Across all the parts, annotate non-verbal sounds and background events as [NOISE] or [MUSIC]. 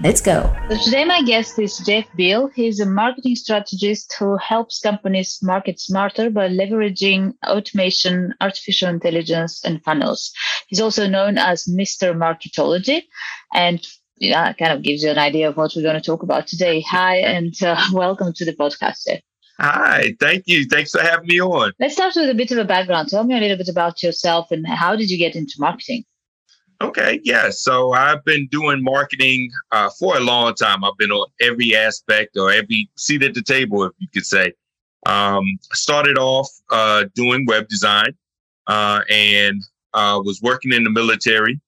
Let's go. So today, my guest is Jeff Beale. He's a marketing strategist who helps companies market smarter by leveraging automation, artificial intelligence, and funnels. He's also known as Mr. Marketology. And yeah, kind of gives you an idea of what we're going to talk about today. Hi, and uh, [LAUGHS] welcome to the podcast, Jeff. Hi, thank you. Thanks for having me on. Let's start with a bit of a background. Tell me a little bit about yourself and how did you get into marketing? Okay, yeah. So I've been doing marketing uh, for a long time. I've been on every aspect or every seat at the table, if you could say. Um, started off uh, doing web design uh, and uh, was working in the military.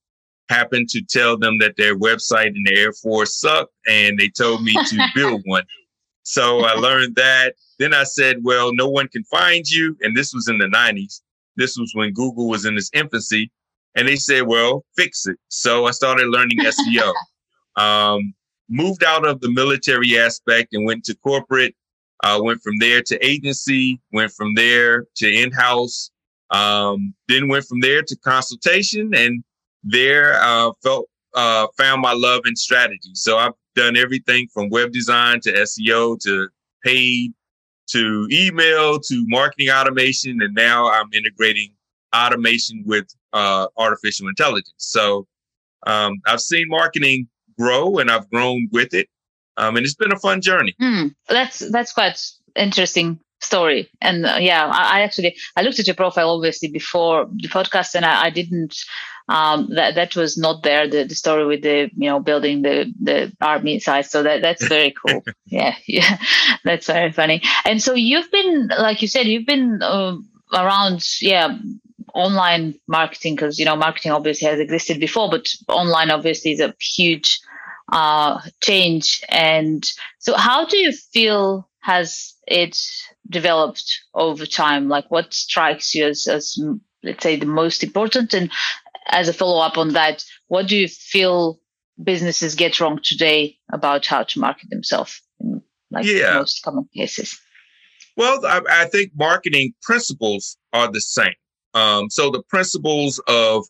Happened to tell them that their website in the Air Force sucked, and they told me to [LAUGHS] build one. So I learned that. Then I said, well, no one can find you. And this was in the 90s. This was when Google was in its infancy. And they said, well, fix it. So I started learning SEO. [LAUGHS] Um, moved out of the military aspect and went to corporate. Uh, went from there to agency, went from there to in-house, um, then went from there to consultation, and there uh, felt uh, found my love in strategy. So I've done everything from web design to SEO to paid to email to marketing automation, and now I'm integrating automation with uh, artificial intelligence. So um, I've seen marketing grow, and I've grown with it, um, and it's been a fun journey. Mm, that's that's quite interesting story and uh, yeah I, I, actually i looked at your profile obviously before the podcast and i, I didn't um, that that was not there the, the story with the you know building the the army side so that that's very [LAUGHS] cool yeah [LAUGHS] yeah that's very funny and so you've been like you said you've been uh, around yeah online marketing because you know marketing obviously has existed before but online obviously is a huge uh, change and so how do you feel has it developed over time like what strikes you as, as let's say the most important and as a follow up on that, what do you feel businesses get wrong today about how to market themselves in like yeah. most common cases? Well, I, I, think marketing principles are the same. Um, so the principles of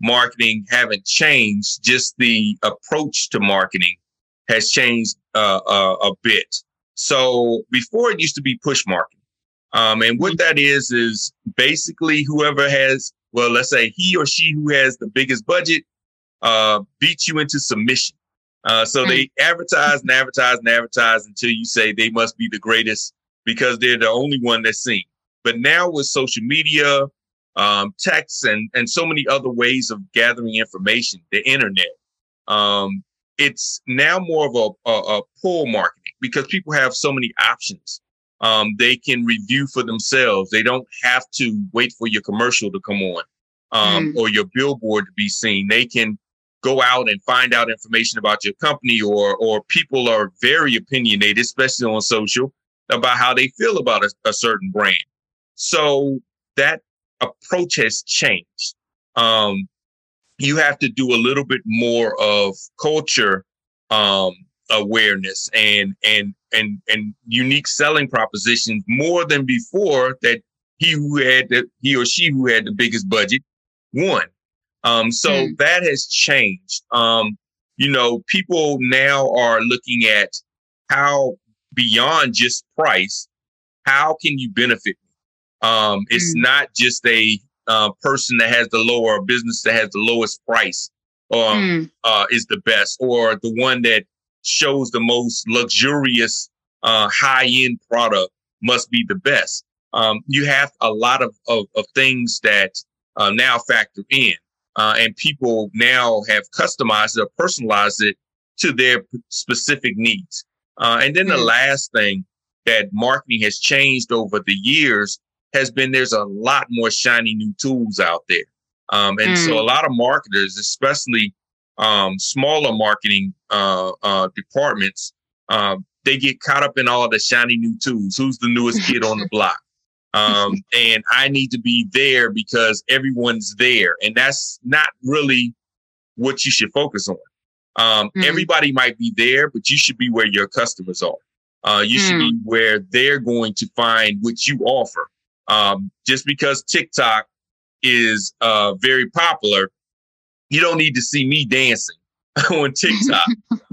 marketing haven't changed. Just the approach to marketing has changed uh, uh, a bit. So before it used to be push marketing. Um, and what that is, is basically whoever has well, let's say he or she who has the biggest budget uh, beats you into submission. Uh, so mm. they advertise and advertise and advertise until you say they must be the greatest because they're the only one that's seen. But now with social media, um, text, and and so many other ways of gathering information, the internet, um, it's now more of a, a, a pull marketing because people have so many options um, they can review for themselves. They don't have to wait for your commercial to come on um, mm. or your billboard to be seen. They can go out and find out information about your company or or people are very opinionated, especially on social, about how they feel about a, a certain brand. So that approach has changed. Um, you have to do a little bit more of culture um, awareness and and and and unique selling propositions more than before that he who had the he or she who had the biggest budget won. Um, so mm. that has changed. Um, you know, people now are looking at how beyond just price, how can you benefit? Um, it's mm. not just a uh, person that has the lower business that has the lowest price um, mm. uh, is the best, or the one that shows the most luxurious, uh, high end product must be the best. Um, you have a lot of, of, of things that uh, now factor in. Uh, and people now have customized it or personalized it to their specific needs. Uh, and then the mm. last thing that marketing has changed over the years has been there's a lot more shiny new tools out there. Um, and mm. so a lot of marketers, especially um, smaller marketing uh, uh, departments, uh, they get caught up in all the shiny new tools. Who's the newest kid on the [LAUGHS] block? Um, [LAUGHS] and I need to be there because everyone's there. And that's not really what you should focus on. Um, mm-hmm. Everybody might be there, but you should be where your customers are. Uh, you mm. should be mm. where they're going to find what you offer. Um, just because TikTok is uh, very popular, you don't need to see me dancing [LAUGHS] on TikTok.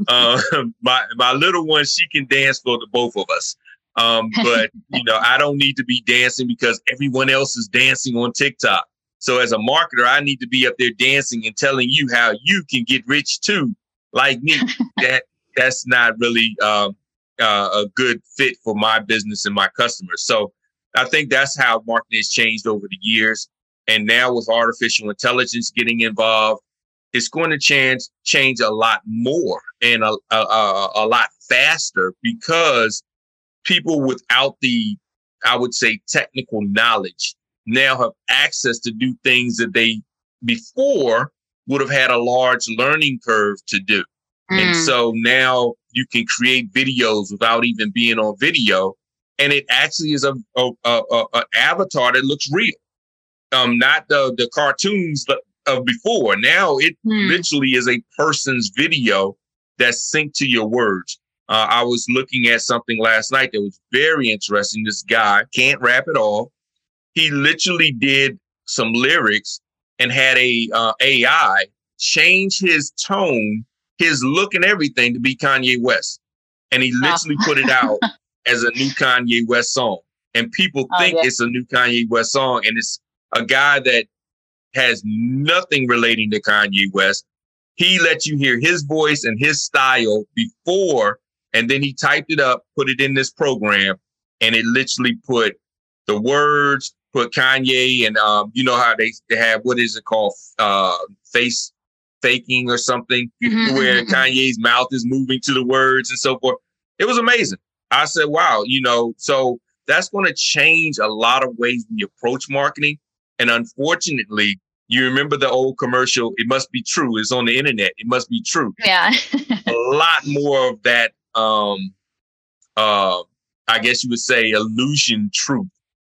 uh, [LAUGHS] my my little one, she can dance for the both of us. Um, but you know, I don't need to be dancing because everyone else is dancing on TikTok. So as a marketer, I need to be up there dancing and telling you how you can get rich too, like me. [LAUGHS] that that's not really um, uh, a good fit for my business and my customers. So I think that's how marketing has changed over the years. And now with artificial intelligence getting involved, it's going to change change a lot more and a, a, a, lot faster because people without the, I would say, technical knowledge now have access to do things that they before would have had a large learning curve to do. Mm. And so now you can create videos without even being on video. And it actually is a, a, a, a avatar that looks real. Um, not the, the cartoons of before. Now it mm. literally is a person's video that's synced to your words. Uh, I was looking at something last night that was very interesting. This guy can't rap at all. He literally did some lyrics and had a uh, AI change his tone, his look, and everything to be Kanye West, and he literally oh. put it out [LAUGHS] as a new Kanye West song. And people oh, think yeah. it's a new Kanye West song, and it's a guy that has nothing relating to Kanye West. He let you hear his voice and his style before and then he typed it up, put it in this program, and it literally put the words, put Kanye, and um, you know how they, they have what is it called, uh, face faking or something, mm-hmm. where mm-hmm, mm-hmm. Kanye's mouth is moving to the words and so forth. It was amazing. I said, wow, you know, so that's going to change a lot of ways we approach marketing. And unfortunately, you remember the old commercial, it must be true. It's on the internet. It must be true. Yeah. a lot more of that um, uh, I guess you would say, illusion truth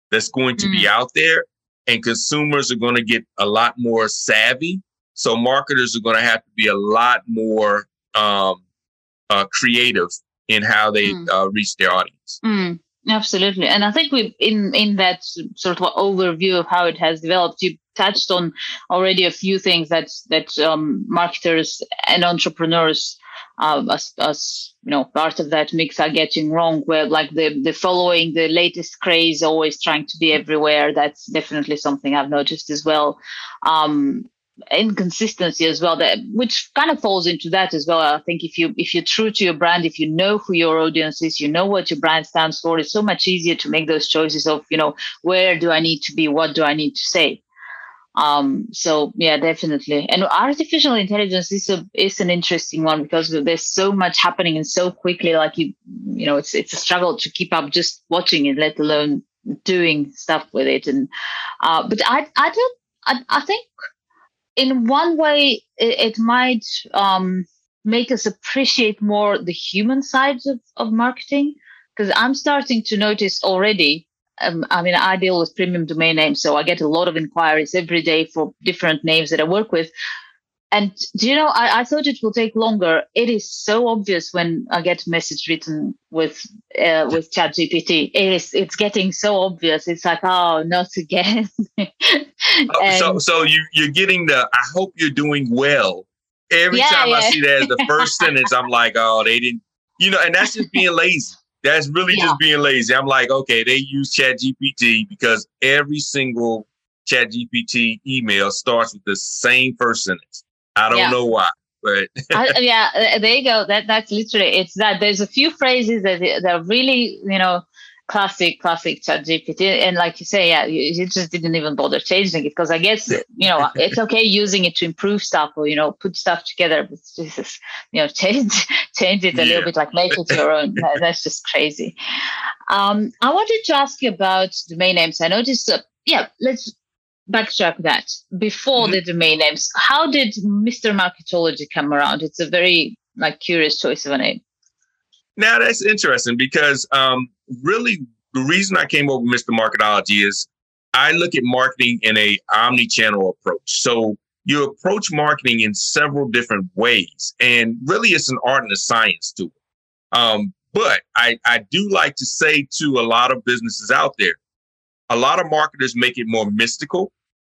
that's going to mm-hmm. be out there. And consumers are going to get a lot more savvy. So marketers are going to have to be a lot more um, uh, creative in how they mm. uh, reach their audience. Mm. Absolutely, and I think we in in that sort of overview of how it has developed, you touched on already a few things that that um, marketers and entrepreneurs uh, as, as you know part of that mix are getting wrong where like the the following the latest craze always trying to be everywhere that's definitely something i've noticed as well um inconsistency as well that which kind of falls into that as well i think if you if you're true to your brand if you know who your audience is you know what your brand stands for it's so much easier to make those choices of you know where do i need to be what do i need to say. Um so yeah definitely. And artificial intelligence is a is an interesting one because there's so much happening and so quickly like you you know it's it's a struggle to keep up just watching it let alone doing stuff with it. And uh but i i don't i, I think in one way it, it might um make us appreciate more the human sides of, of marketing because i'm starting to notice already um, I mean, I deal with premium domain names, so I get a lot of inquiries every day for different names that I work with. And do you know, I, I thought it will take longer. It is so obvious when I get a message written with uh, with ChatGPT. It is it's getting so obvious. It's like, oh, not again. [LAUGHS] Oh, so so you you're getting the I hope you're doing well. Every yeah, time yeah. I see that as the first [LAUGHS] sentence, I'm like, oh, they didn't, you know, and that's just being lazy. That's really yeah. just being lazy. I'm like, okay, they use Chat GPT because every single Chat GPT email starts with the same first sentence. I don't yeah. know why, but uh, [LAUGHS] yeah, uh, there you go. That that's literally it's that. There's a few phrases that that are really you know classic, classic chat GPT. And like you say, yeah, you, you, just didn't even bother changing it because I guess, you know, [LAUGHS] it's okay using it to improve stuff or, you know, put stuff together, but just, you know, [LAUGHS] change, change it a yeah. little bit, like make it your own. That's just crazy. Um, I wanted to ask you about domain names. I noticed, uh, yeah, let's backtrack that before mm-hmm. the domain names. How did Mr. Marketology come around? It's a very like curious choice of a name. Now that's interesting because um, really the reason I came over with Mr. Marketology is I look at marketing in a omni-channel approach. So you approach marketing in several different ways, and really, it's an art and a science to it. Um, but I, I do like to say to a lot of businesses out there, a lot of marketers make it more mystical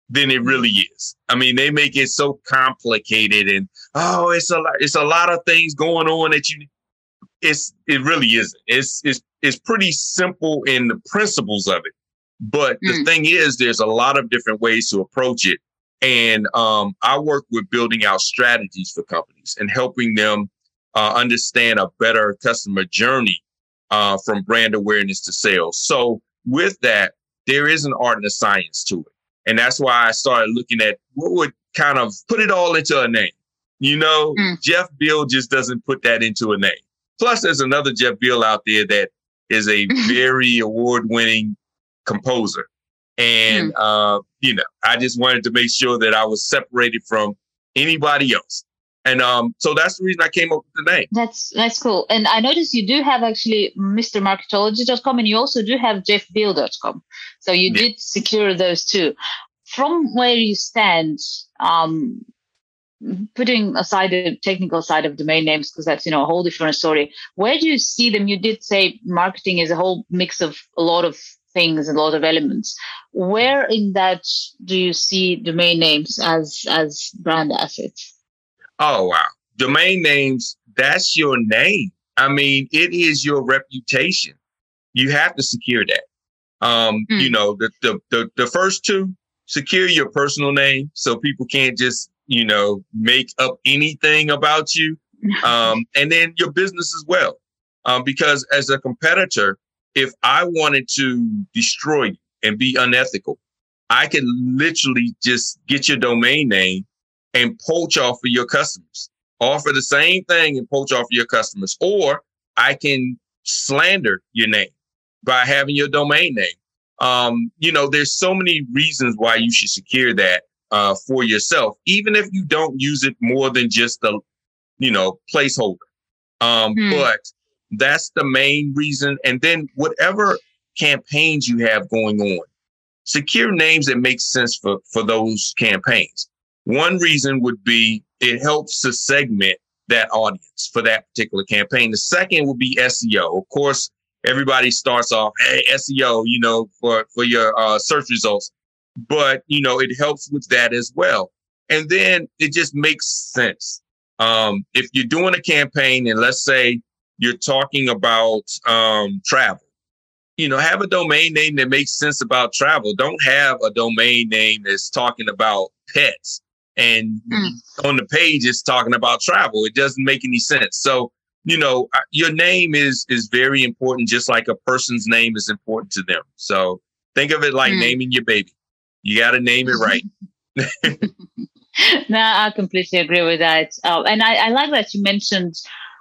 than it really is. I mean, they make it so complicated and oh, it's a lot, it's a lot of things going on that you it's it really isn't. It's it's it's pretty simple in the principles of it. But mm. the hmm. thing is there's a lot of different ways to approach it. And um, I work with building out strategies for companies and helping them uh, understand a better customer journey uh, from brand awareness to sales. So with that, there is an art and a science to it. And that's why I started looking at what would kind of put it all into a name. You know, mm. Jeff Beale just doesn't put that into a name. Plus, there's another Jeff Beal out there that is a [LAUGHS] very award winning composer. And, mm. uh, you know, I just wanted to make sure that I was separated from anybody else. And um, so that's the reason I came up with the name. That's that's cool. And I noticed you do have actually MrMarketology.com and you also do have JeffBeale.com. So you yeah. did secure those two. From where you stand, um, putting aside the technical side of domain names because that's you know a whole different story. Where do you see them? You did say marketing is a whole mix of a lot of things, a lot of elements. Where in that do you see domain names as as brand assets? Oh, wow. Domain names, that's your name. I mean, it is your reputation. You have to secure that. Um, mm. you know, the, the, the, the first two, secure your personal name so people can't just, you know, make up anything about you. [LAUGHS] Um, and then your business as well. Um, because as a competitor, if I wanted to destroy you and be unethical, I could literally just get your domain name and poach off of your customers. Offer the same thing and poach off of your customers. Or I can slander your name by having your domain name. Um, you know, there's so many reasons why you should secure that uh, for yourself, even if you don't use it more than just a, you know, placeholder. Um, hmm. But that's the main reason. And then whatever campaigns you have going on, secure names that make sense for for those campaigns. One reason would be it helps to segment that audience for that particular campaign. The second would be SEO. Of course, everybody starts off, hey, SEO, you know, for, for your uh, search results. But, you know, it helps with that as well. And then it just makes sense. Um, if you're doing a campaign and let's say you're talking about um, travel, you know, have a domain name that makes sense about travel. Don't have a domain name that's talking about pets and mm. on the page it's talking about travel. It doesn't make any sense. So, you know, your name is is very important, just like a person's name is important to them. So think of it like mm. naming your baby. You got to name it right. [LAUGHS] [LAUGHS] no, I completely agree with that. Uh, and I, I like that you mentioned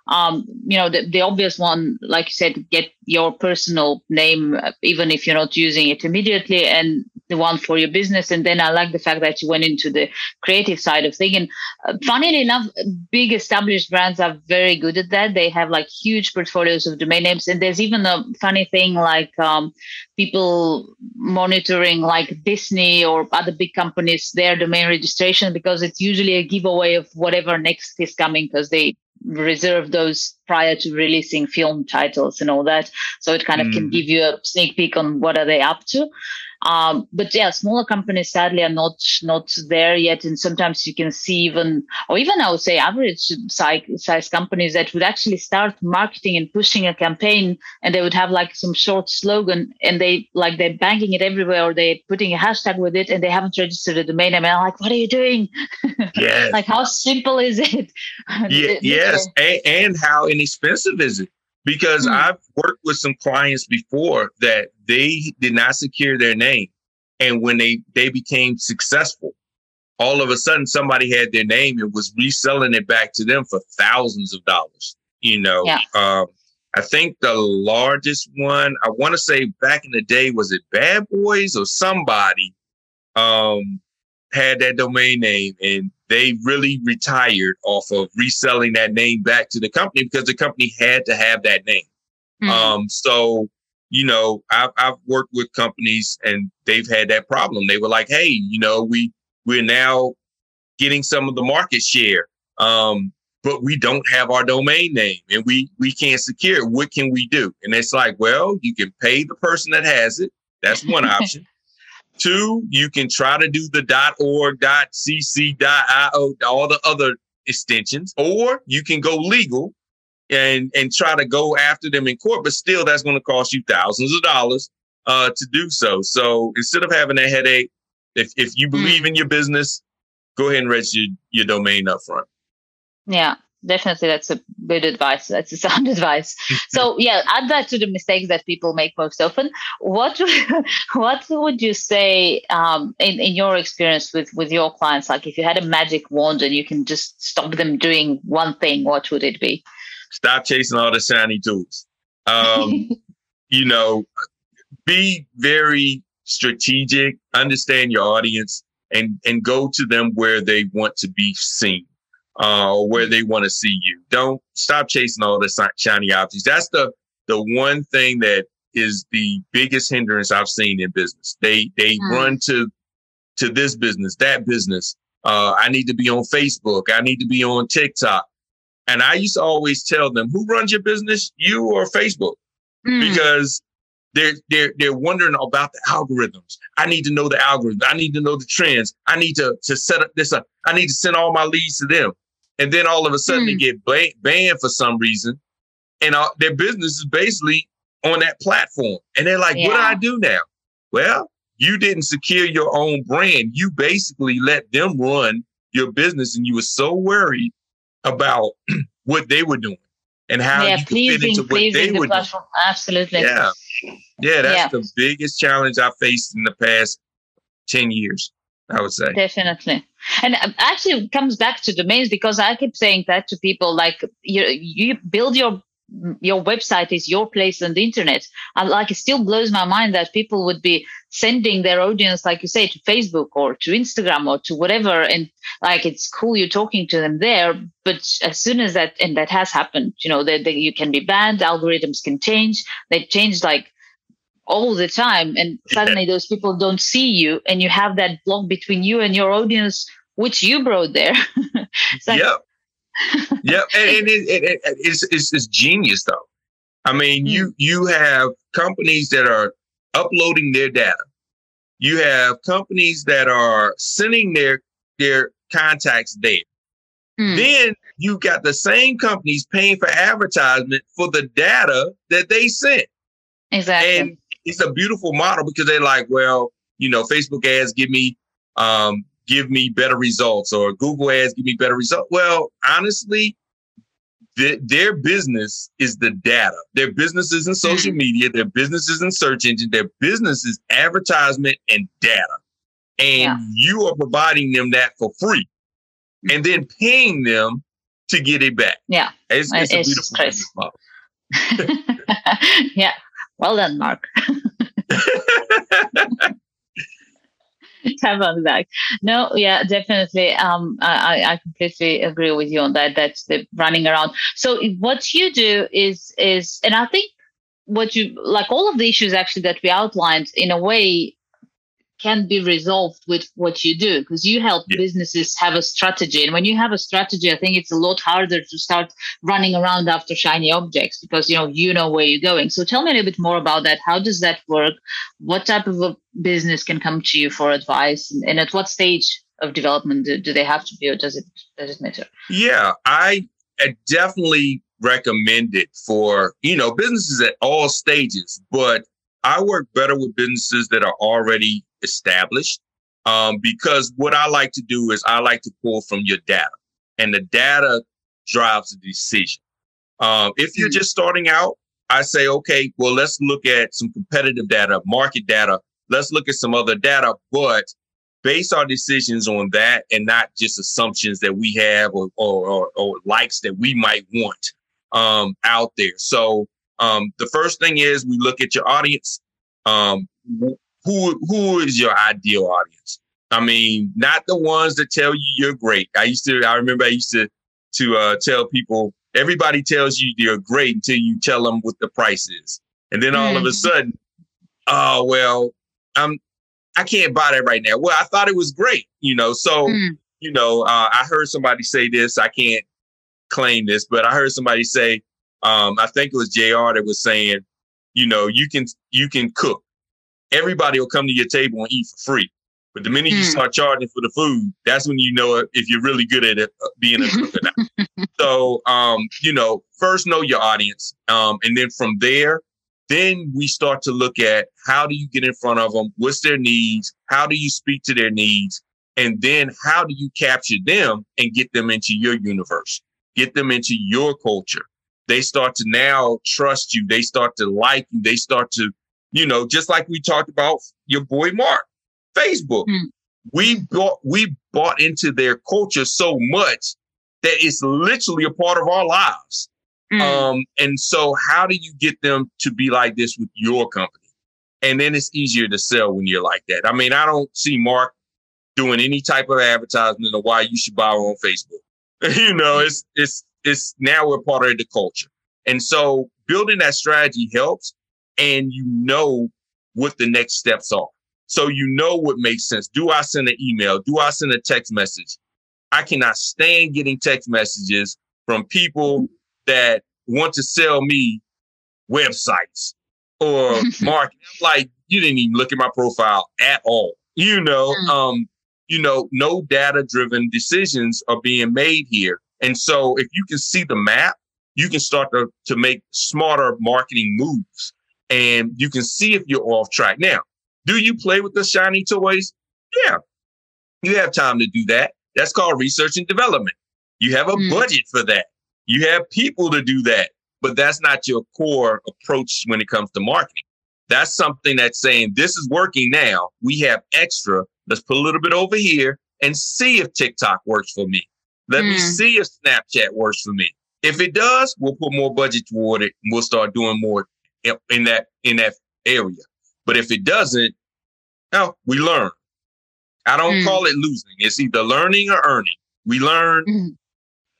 um, you know, the, the obvious one, like you said, get your personal name, uh, even if you're not using it immediately, and the one for your business. And then I like the fact that you went into the creative side of thing. And uh, funnily enough, big established brands are very good at that. They have like huge portfolios of domain names. And there's even a funny thing like um, people monitoring like Disney or other big companies, their domain registration, because it's usually a giveaway of whatever next is coming because they reserve those prior to releasing film titles and all that so it kind of mm. can give you a sneak peek on what are they up to um, but yeah, smaller companies sadly are not not there yet, and sometimes you can see even, or even I would say, average size, companies that would actually start marketing and pushing a campaign, and they would have like some short slogan, and they like they're banking it everywhere, or they're putting a hashtag with it, and they haven't registered a domain name. And I'm like, what are you doing? [LAUGHS] Yes. like how simple is it? [LAUGHS] yeah, yes, and, and how inexpensive is it? Because mm. I've worked with some clients before that they did not secure their name. And when they, they became successful, all of a sudden somebody had their name and was reselling it back to them for thousands of dollars. You know, yeah. um, I think the largest one, I want to say back in the day, was it Bad Boys or somebody um, had that domain name and they really retired off of reselling that name back to the company because the company had to have that name. Mm-hmm. Um, so you know, I've, I've worked with companies and they've had that problem. They were like, Hey, you know, we, we're now getting some of the market share. Um, but we don't have our domain name and we, we can't secure it. What can we do? And it's like, well, you can pay the person that has it. That's one [LAUGHS] option. Two, you can try to do the .org, .cc, .io, all the other extensions, or you can go legal and and try to go after them in court. But still, that's going to cost you thousands of dollars uh, to do so. So instead of having a headache, if if you believe mm. in your business, go ahead and register your domain up front. Yeah, definitely that's a good advice that's a sound [LAUGHS] advice. So [LAUGHS] yeah add that to the mistakes that people make most often. What [LAUGHS] what would you say um, in, in your experience with with your clients? Like if you had a magic wand and you can just stop them doing one thing what would it be? Stop chasing all the shiny tools. Um, you know be very strategic understand your audience and and go to them where they want to be seen uh, where they want to see you. Don't stop chasing all the shiny objects. That's the the one thing that is the biggest hindrance I've seen in business. They they mm. run to to this business, that business. Uh, I need to be on Facebook. I need to be on TikTok. And I used to always tell them, who runs your business, you or Facebook? Mm. Because they're they're they're wondering about the algorithms. I need to know the algorithms. I need to know the trends. I need to to set up this up. I need to send all my leads to them and then all of a sudden mm. they hmm. get ba- banned for some reason, and their business is basically on that platform. And they're like, yeah. "What do I do now?" Well, you didn't secure your own brand. You basically let them run your business, and you were so worried about [CLEARS THROAT] what they were doing and how yeah, you pleasing, fit into what they the were platform. doing. Absolutely. Yeah, yeah, that's yeah. the biggest challenge I faced in the past ten years. I would say. Definitely. And uh, actually comes back to domains because I keep saying that to people like you you build your your website is your place on the internet. And like it still blows my mind that people would be sending their audience, like you say, to Facebook or to Instagram or to whatever. And like it's cool you're talking to them there. But as soon as that and that has happened, you know, that you can be banned, algorithms can change. They change like all the time and [LAUGHS] suddenly those people don't see you and you have that block between you and your audience which you brought there. [LAUGHS] Like, yep. [LAUGHS] Yep and, and it, it, it, it's, it's, it's genius though. I mean mm. you you have companies that are uploading their data. You have companies that are sending their their contacts there. Mm. then you got the same companies paying for advertisement for the data that they sent. Exactly. And it's a beautiful model because they're like, well, you know, Facebook ads give me um, give me better results or Google ads give me better results. Well, honestly, th- their business is the data. Their business is in social mm-hmm. media. Their business is in search engine. Their business is advertisement and data. And yeah. you are providing them that for free and then paying them to get it back. Yeah. It's, it's, it's a beautiful model. [LAUGHS] [LAUGHS] yeah. Well done, Mark. Have on back. No, yeah, definitely. Um, I, I completely agree with you on that. That's the running around. So what you do is is, and I think what you like all of the issues actually that we outlined in a way can be resolved with what you do because you help yeah. businesses have a strategy. And when you have a strategy i think it's a lot harder to start running around after shiny objects because you know you know where you're going. So tell me a little bit more about that. How does that work? What type of a business can come to you for advice? And, and at what stage of development do, do they have to be or does it does it matter? Yeah i, I definitely recommend it for you know businesses at all stages but I work better with businesses that are already established. Um, because what I like to do is I like to pull from your data and the data drives the decision. Um, if you're mm-hmm. just starting out, I say, okay, well, let's look at some competitive data, market data. Let's look at some other data, but base our decisions on that and not just assumptions that we have or, or, or, or likes that we might want um, out there. So um, the first thing is we look at your audience. Um, who who is your ideal audience? I mean, not the ones that tell you you're great. I used to, I remember I used to to uh, tell people everybody tells you you're great until you tell them what the price is. And then all mm. of a sudden, oh, well, I'm, I can't buy that right now. Well, I thought it was great, you know. So, mm. you know, uh, I heard somebody say this. I can't claim this, but I heard somebody say, um, I think it was JR that was saying, you know, you can you can cook. Everybody will come to your table and eat for free. But the minute you hmm. start charging for the food, that's when you know if you're really good at it, uh, being a cook or not. [LAUGHS] so, um, you know, first know your audience, um, and then from there, then we start to look at how do you get in front of them? What's their needs? How do you speak to their needs? And then how do you capture them and get them into your universe? Get them into your culture. They start to now trust you. They start to like you. They start to, you know, just like we talked about your boy Mark, Facebook. Mm. We bought, we bought into their culture so much that it's literally a part of our lives. Mm. Um, and so how do you get them to be like this with your company? And then it's easier to sell when you're like that. I mean, I don't see Mark doing any type of advertisement of why you should buy on Facebook. [LAUGHS] you know, it's it's it's now we're part of the culture. And so building that strategy helps and you know what the next steps are. So you know what makes sense. Do I send an email? Do I send a text message? I cannot stand getting text messages from people that want to sell me websites or [LAUGHS] marketing. like, you didn't even look at my profile at all. You know, mm. um, you know, no data driven decisions are being made here. And so if you can see the map, you can start to, to make smarter marketing moves and you can see if you're off track. Now, do you play with the shiny toys? Yeah, you have time to do that. That's called research and development. You have a mm. budget for that. You have people to do that, but that's not your core approach when it comes to marketing. That's something that's saying this is working now. We have extra. Let's put a little bit over here and see if TikTok works for me. Let mm. me see if Snapchat works for me. If it does, we'll put more budget toward it and we'll start doing more in that in that area. But if it doesn't, no, we learn. I don't mm. call it losing. It's either learning or earning. We learn mm.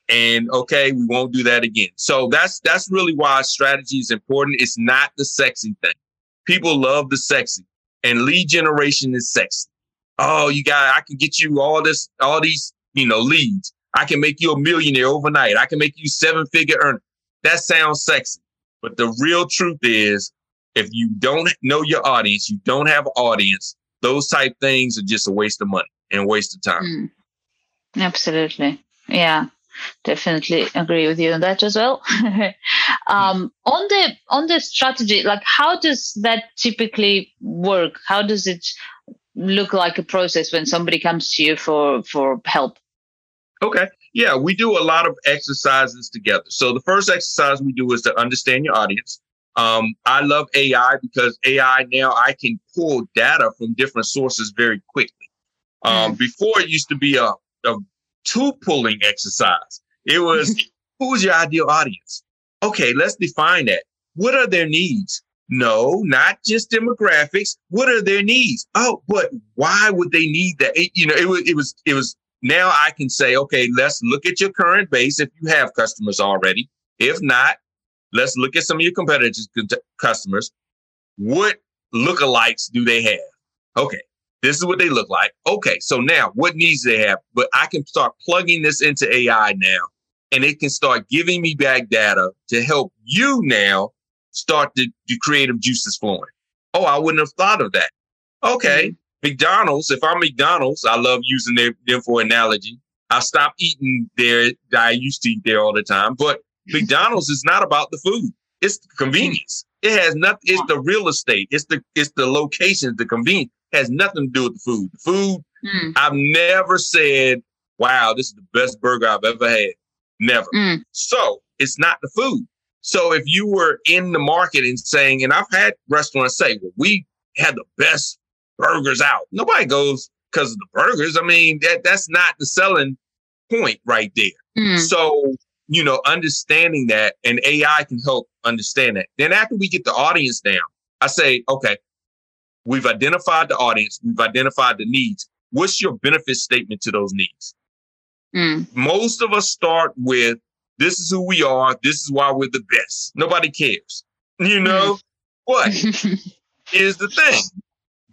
and okay, we won't do that again. So that's that's really why strategy is important. It's not the sexy thing. People love the sexy and lead generation is sexy. Oh, you got I can get you all this all these, you know, leads. I can make you a millionaire overnight. I can make you seven figure earner. That sounds sexy. But the real truth is, if you don't know your audience, you don't have audience, those type things are just a waste of money and waste of time. Mm. Absolutely. Yeah. Definitely agree with you on that as well. [LAUGHS] um, on the on the strategy, like how does that typically work? How does it look like a process when somebody comes to you for for help? Okay. Yeah, we do a lot of exercises together. So the first exercise we do is to understand your audience. Um, I love AI because AI now I can pull data from different sources very quickly. Um, mm. Before it used to be a, a tool pulling exercise. It was [LAUGHS] who's your ideal audience? Okay, let's define that. What are their needs? No, not just demographics. What are their needs? Oh, but why would they need that? It, you know, it was it was it was now I can say, okay, let's look at your current base if you have customers already. If not, let's look at some of your competitors' customers. What lookalikes do they have? Okay, this is what they look like. Okay, so now what needs they have? But I can start plugging this into AI now, and it can start giving me back data to help you now start the, the creative juices flowing. Oh, I wouldn't have thought of that. Okay. McDonald's, if I'm McDonald's, I love using them, them for analogy. I stopped eating there. I used to eat there all the time, but McDonald's is not about the food. It's the convenience. It has nothing. It's the real estate. It's the it's the locations, the convenience. It has nothing to do with the food. The food. Mm. I've never said, "Wow, this is the best burger I've ever had." Never. Mm. So it's not the food. So if you were in the market and saying, and I've had restaurants say, "Well, we had the best burgers out. Nobody goes because of the burgers. I mean, that that's not the selling point right there. Mm. So, you know, understanding that and AI can help understand that. Then after we get the audience down, I say, okay, we've identified the audience, we've identified the needs. What's your benefit statement to those needs? Mm. Most of us start with this is who we are, this is why we're the best. Nobody cares. You know, mm. But [LAUGHS] here's the thing.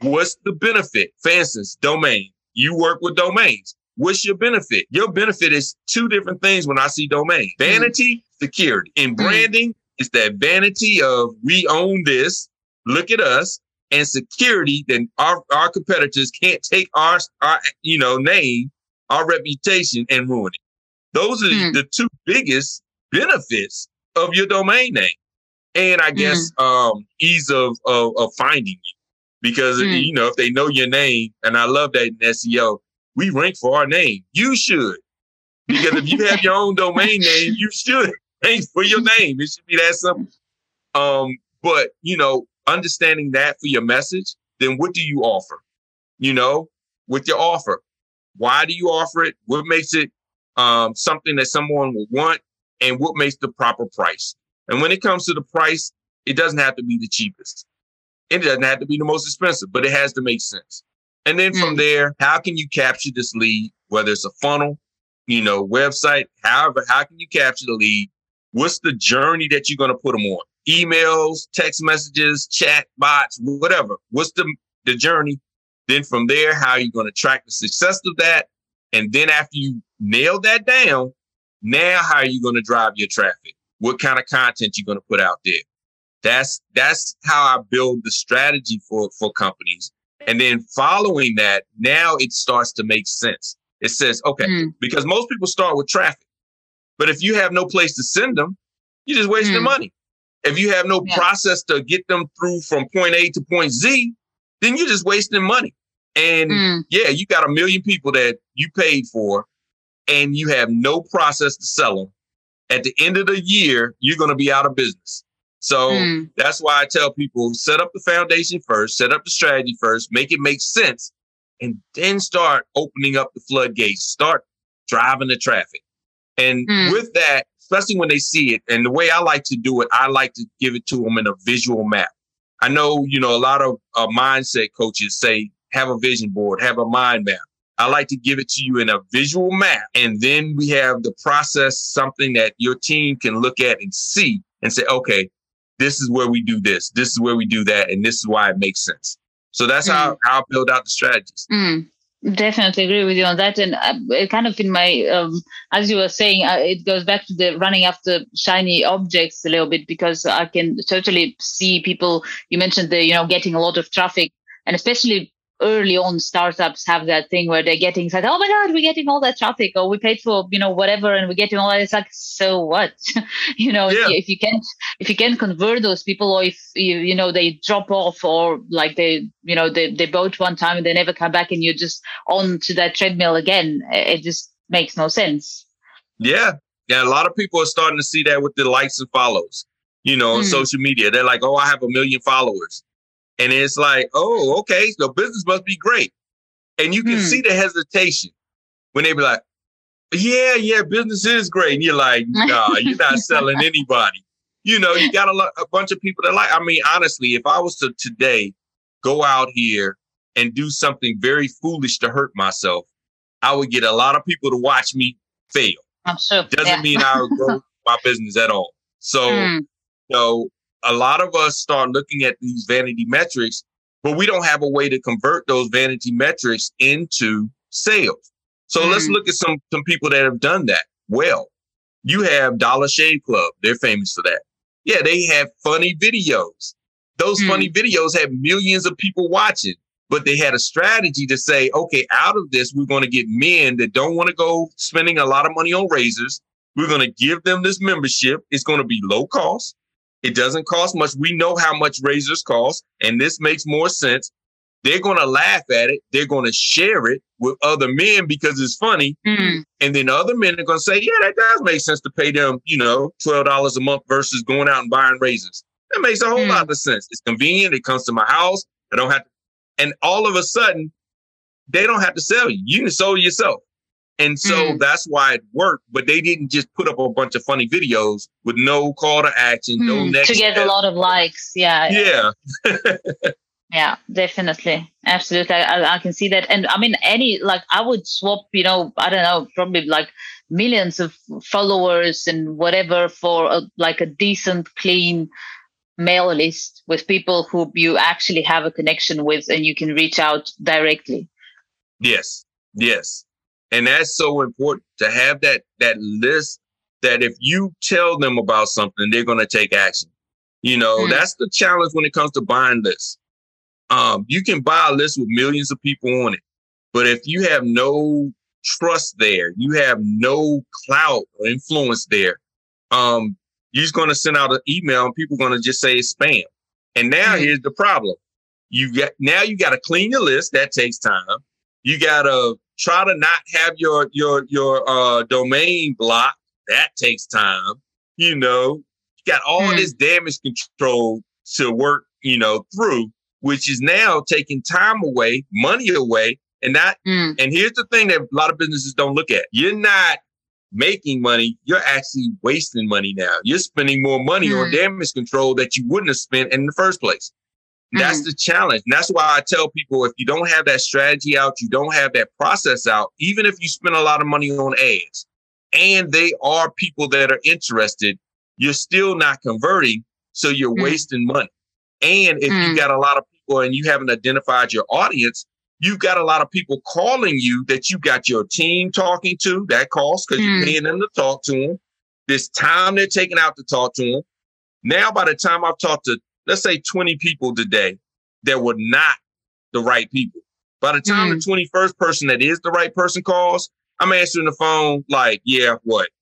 What's the benefit? For instance, domain. You work with domains. What's your benefit? Your benefit is two different things when I see domain. Vanity, mm-hmm. security. In branding, mm-hmm. it's that vanity of we own this. Look at us. And security, then our, our competitors can't take our, our, you know, name, our reputation and ruin it. Those are mm-hmm. the two biggest benefits of your domain name. And I guess mm. um, ease of, of, of finding you because mm. you know if they know your name, and I love that in SEO, we rank for our name. You should because if you have your own domain name, you should [LAUGHS] rank for your name. It should be that simple. Um, but you know, understanding that for your message, then what do you offer? You know, with your offer, why do you offer it? What makes it um, something that someone will want, and what makes the proper price? And when it comes to the price, it doesn't have to be the cheapest. It doesn't have to be the most expensive, but it has to make sense. And then from mm. there, how can you capture this lead? Whether it's a funnel, you know, website, however, how can you capture the lead? What's the journey that you're going to put them on? Emails, text messages, chat bots, whatever. What's the, the journey? Then from there, how are you going to track the success of that? And then after you nail that down, now how are you going to drive your traffic? What kind of content you're going to put out there? That's that's how I build the strategy for for companies. And then following that, now it starts to make sense. It says, okay, mm. because most people start with traffic. But if you have no place to send them, you're just wasting mm. money. If you have no yeah. process to get them through from point A to point Z, then you're just wasting money. And mm. yeah, you got a million people that you paid for and you have no process to sell them. At the end of the year, you're going to be out of business. So mm. that's why I tell people set up the foundation first, set up the strategy first, make it make sense, and then start opening up the floodgates, start driving the traffic. And mm. with that, especially when they see it, and the way I like to do it, I like to give it to them in a visual map. I know, you know, a lot of uh, mindset coaches say, have a vision board, have a mind map. I like to give it to you in a visual map. And then we have the process, something that your team can look at and see and say, okay, this is where we do this, this is where we do that, and this is why it makes sense. So that's mm. how, how I build out the strategies. Mm. Definitely agree with you on that. And uh, kind of in my, um, as you were saying, uh, it goes back to the running after shiny objects a little bit because I can totally see people. You mentioned the, you know, getting a lot of traffic and especially early on startups have that thing where they're getting said, oh my god, we're getting all that traffic, or we paid for you know whatever, and we're getting all that. It's like so what, [LAUGHS] you know, yeah. if, if, you can't if you can't convert those people, or if you you know they drop off, or like they you know they they bought one time and they never come back, and you're just on to that treadmill again, it just makes no sense. Yeah, yeah, a lot of people are starting to see that with the likes and follows. You know, on mm. social media, they're like, "Oh, I have a million followers." And it's like, oh, okay, so business must be great. And you can hmm. see the hesitation when they be like, yeah, yeah, business is great. And you're like, [LAUGHS] nah, you're not selling anybody. You know, you got a, lot, a bunch of people that like, I mean, honestly, if I was to today go out here and do something very foolish to hurt myself, I would get a lot of people to watch me fail. I'm sure. Doesn't yeah. mean I would [LAUGHS] grow my business at all. So, mm. know, a lot of us start looking at these vanity metrics, but we don't have a way to convert those vanity metrics into sales. So mm-hmm. let's look at some, some people that have done that well. You have Dollar Shave Club. They're famous for that. Yeah, they have funny videos. Those mm-hmm. funny videos have millions of people watching, but they had a strategy to say, okay, out of this, we're going to get men that don't want to go spending a lot of money on razors. We're going to give them this membership. It's going to be low cost. It doesn't cost much. We know how much razors cost, and this makes more sense. They're going to laugh at it. They're going to share it with other men because it's funny. Mm. And then other men are going to say, yeah, that does make sense to pay them, you know, $12 a month versus going out and buying razors. That makes a whole mm. lot of sense. It's convenient. It comes to my house. I don't have to. And all of a sudden, they don't have to sell you. You can sell yourself. And so mm. that's why it worked. But they didn't just put up a bunch of funny videos with no call to action, mm. no next to get step. a lot of likes. Yeah. Yeah. [LAUGHS] yeah, definitely, absolutely. I, I can see that. And I mean, any like I would swap. You know, I don't know, probably like millions of followers and whatever for a, like a decent, clean mail list with people who you actually have a connection with and you can reach out directly. Yes. Yes. And that's so important to have that that list that if you tell them about something, they're going to take action. You know, mm. that's the challenge when it comes to buying lists. Um, you can buy a list with millions of people on it, but if you have no trust there, you have no clout or influence there, um, you're just going to send out an email and people are going to just say it's spam. And now mm. here's the problem. You get now you got to clean your list. That takes time. You got to try to not have your your your uh, domain blocked. That takes time. You know, you got all mm. this damage control to work, you know, through, which is now taking time away, money away, and that. Mm. And here's the thing that a lot of businesses don't look at: you're not making money, you're actually wasting money now. You're spending more money mm. on damage control that you wouldn't have spent in the first place. That's mm. the challenge. And that's why I tell people if you don't have that strategy out, you don't have that process out, even if you spend a lot of money on ads and they are people that are interested, you're still not converting. So you're mm. wasting money. And if mm. you got a lot of people and you haven't identified your audience, you've got a lot of people calling you that you got your team talking to. That costs because you're paying them to talk to them. This time they're taking out to talk to them. Now, by the time I've talked to let's say 20 people today that were not the right people. By the time mm. the 21st person that is the right person calls, I'm answering the phone like, yeah, what? [LAUGHS]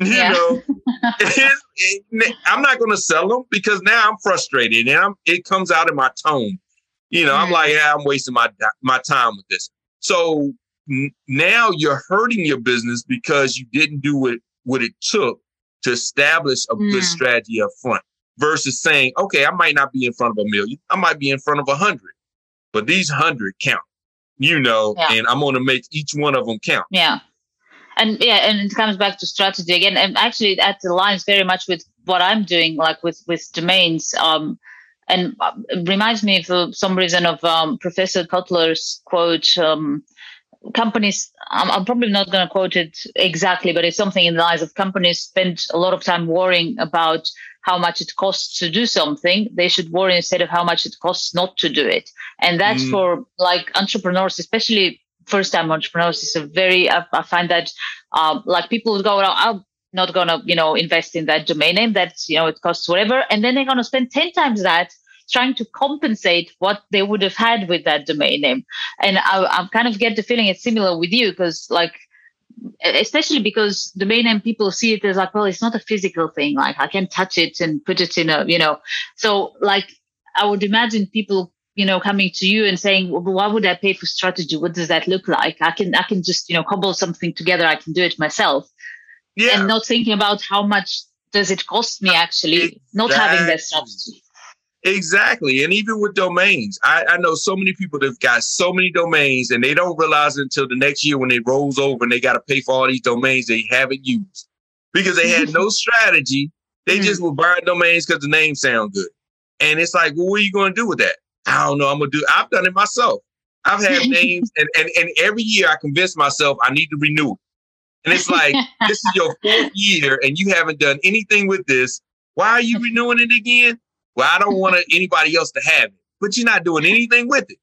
Yeah. You know, [LAUGHS] it, I'm not going to sell them because now I'm frustrated and I'm, it comes out in my tone. You know, mm. I'm like, yeah, I'm wasting my my time with this. So n- now you're hurting your business because you didn't do what what it took to establish a mm. good strategy up front versus saying, okay, I might not be in front of a million. I might be in front of a hundred, but these hundred count, you know, yeah. and I'm going to make each one of them count. Yeah. And yeah, and it comes back to strategy again. And actually that aligns very much with what I'm doing, like with, with domains. Um, and uh, reminds me for some reason of um, Professor Kotler's quote, um, companies I'm, I'm, probably not going to quote it exactly but it's something in the lines of companies spend a lot of time worrying about how much it costs to do something they should worry instead of how much it costs not to do it. And that's mm. for like entrepreneurs especially first time entrepreneurs is a very i, I find that um, like people would go i'm not going to you know invest in that domain name. That's you know it costs whatever. And then they're going to spend 10 times that trying to compensate what they would have had with that domain name. And i, I kind of get the feeling it's similar with you because like especially because domain name people see it as like well it's not a physical thing. Like i can touch it and put it in a you know. So like i would imagine people you know coming to you and saying well, why would i pay for strategy? What does that look like? I can i can just you know cobble something together. I can do it myself. Yeah. and not thinking about how much does it cost me actually exactly. not having that strategy Exactly. And even with domains, I, I, know so many people that've got so many domains and they don't realize it until the next year when it rolls over and they got to pay for all these domains they haven't used because they had no [LAUGHS] strategy. They just mm-hmm. were buying domains because the names sound good. And it's like, well, what are you going to do with that? I don't know. I'm going to do, I've done it myself. I've had [LAUGHS] names and, and, and every year I convince myself I need to renew it. And it's like, this is your [LAUGHS] fourth year and you haven't done anything with this. Why are you renewing it again? Well, I don't want anybody else to have it, but you're not doing anything with it,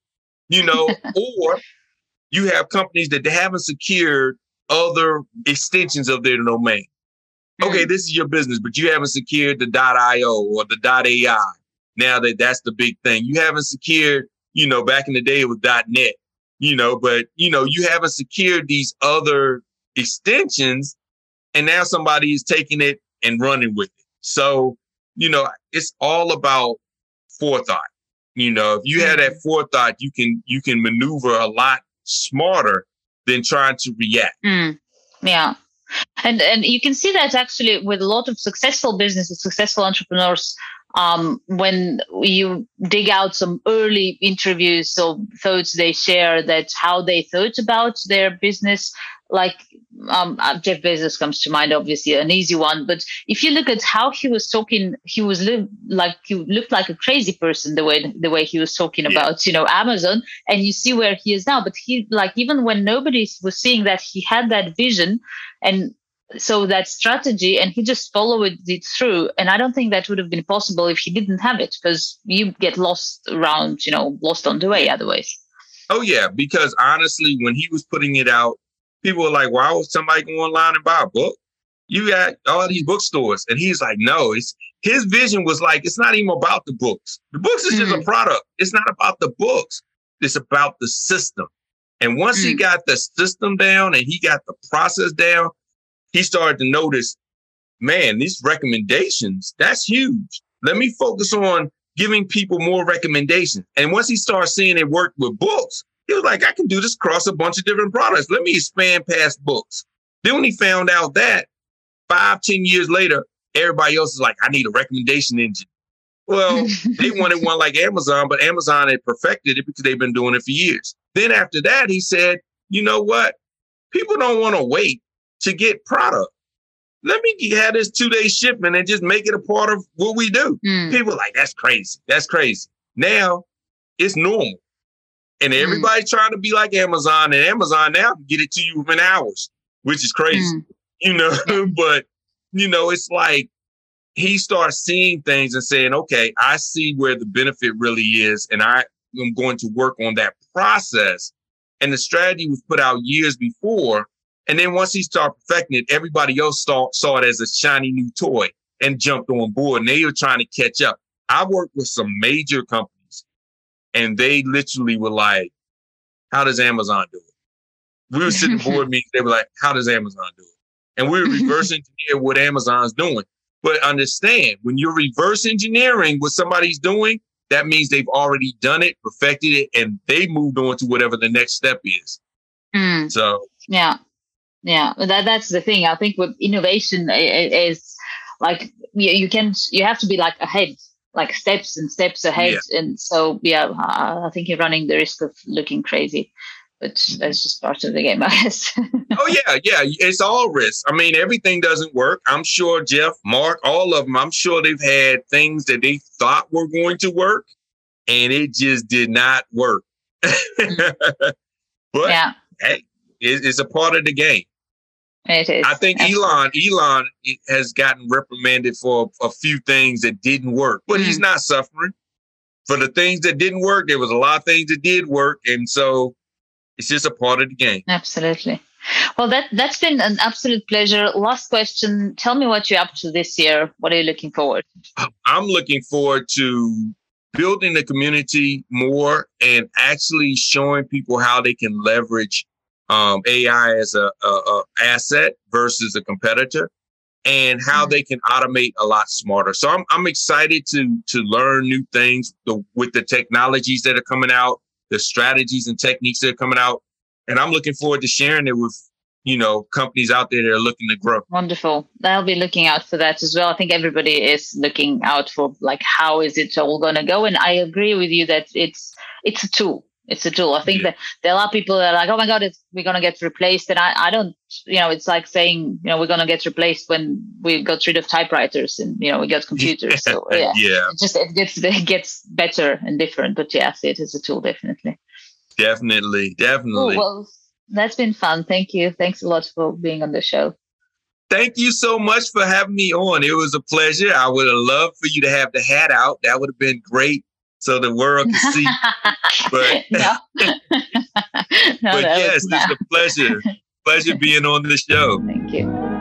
you know, [LAUGHS] or you have companies that they haven't secured other extensions of their domain. Okay, mm. this is your business, but you haven't secured the .io or the .ai. Now that that's the big thing, you haven't secured. You know, back in the day it was .net. You know, but you know you haven't secured these other extensions, and now somebody is taking it and running with it. So you know, it's all about forethought. You know, if you have that mm-hmm. forethought, you can you can maneuver a lot smarter than trying to react. Mm, yeah. And and you can see that actually with a lot of successful businesses, successful entrepreneurs, um, when you dig out some early interviews or thoughts they share that how they thought about their business, like um, Jeff Bezos comes to mind, obviously an easy one. But if you look at how he was talking, he was li- like he looked like a crazy person the way the way he was talking yeah. about you know Amazon, and you see where he is now. But he like even when nobody was seeing that he had that vision, and so that strategy and he just followed it through and i don't think that would have been possible if he didn't have it because you get lost around you know lost on the way otherwise oh yeah because honestly when he was putting it out people were like why would somebody go online and buy a book you got all these bookstores and he's like no it's his vision was like it's not even about the books the books is mm-hmm. just a mm-hmm. product it's not about the books it's about the system and once mm-hmm. he mm. got the system down and he got the process down he started to notice, man, these recommendations, that's huge. Let me focus on giving people more recommendations. And once he started seeing it work with books, he was like, I can do this across a bunch of different products. Let me expand past books. Then when he found out that five, ten years later, everybody else is like, I need a recommendation engine. Well, [LAUGHS] they wanted one like Amazon, but Amazon had perfected it because they've been doing it for years. Then after that, he said, you know what? People don't want to wait to get product. Let me have this two day shipment and just make it a part of what we do. Mm. People like, that's crazy. That's crazy. Now it's normal. And everybody's mm. trying to be like Amazon, and Amazon now can get it to you within hours, which is crazy, mm. you know. [LAUGHS] but, you know, it's like he starts seeing things and saying, okay, I see where the benefit really is, and I am going to work on that process. And the strategy was put out years before and then once he started perfecting it, everybody else saw, saw it as a shiny new toy and jumped on board. And they were trying to catch up. I worked with some major companies and they literally were like, how does Amazon do it? We were sitting board [LAUGHS] meetings. They were like, how does Amazon do it? And we were reverse engineer what Amazon's doing. But understand when you're reverse engineering what somebody's doing, that means they've already done it, perfected it, and they moved on to whatever the next step is. Mm. So yeah, yeah that that's the thing i think with innovation is like you, you can you have to be like ahead like steps and steps ahead. Yeah. and so yeah i think you're running the risk of looking crazy but that's just part of the game [LAUGHS] i guess. Oh yeah yeah it's all risk. I mean everything doesn't work. I'm sure jeff mark all of them i'm sure they've had things that they thought were going to work and it just did not work. [LAUGHS] Mm. but yeah. hey it's a part of the game it is. I think Elon Elon has gotten reprimanded for a few things that didn't work, but mm. he's not suffering. For the things that didn't work, there was a lot of things that did work, and so it's just a part of the game. Absolutely. Well, that that's been an absolute pleasure. Last question: Tell me what you're up to this year. What are you looking forward? I'm looking forward to building the community more and actually showing people how they can leverage um, AI as a, a, a, asset versus a competitor, and how mm-hmm. they can automate a lot smarter. So I'm I'm excited to to learn new things the, with the technologies that are coming out, the strategies and techniques that are coming out, and I'm looking forward to sharing it with you know companies out there that are looking to grow. Wonderful. I'll be looking out for that as well. I think everybody is looking out for like how is it all going to go, and I agree with you that it's it's a tool it's a tool. I think yeah. that there are people that are like, oh my God, it's, we're going to get replaced. And I, I don't, you know, it's like saying, you know, we're going to get replaced when we got rid of typewriters and, you know, we got computers. So yeah, [LAUGHS] yeah. It just, it gets, [LAUGHS] it gets better and different. But yes, it is a tool, definitely. Definitely. Definitely. well, that's been fun. Thank you. Thanks a lot for being on the show. Thank you so much for having me on. It was a pleasure. I would have loved for you to have the hat out. That would have been great so the world can see. but [LAUGHS] no, [LAUGHS] [LAUGHS] no but yes, it's a pleasure. Pleasure being on the show. Thank you.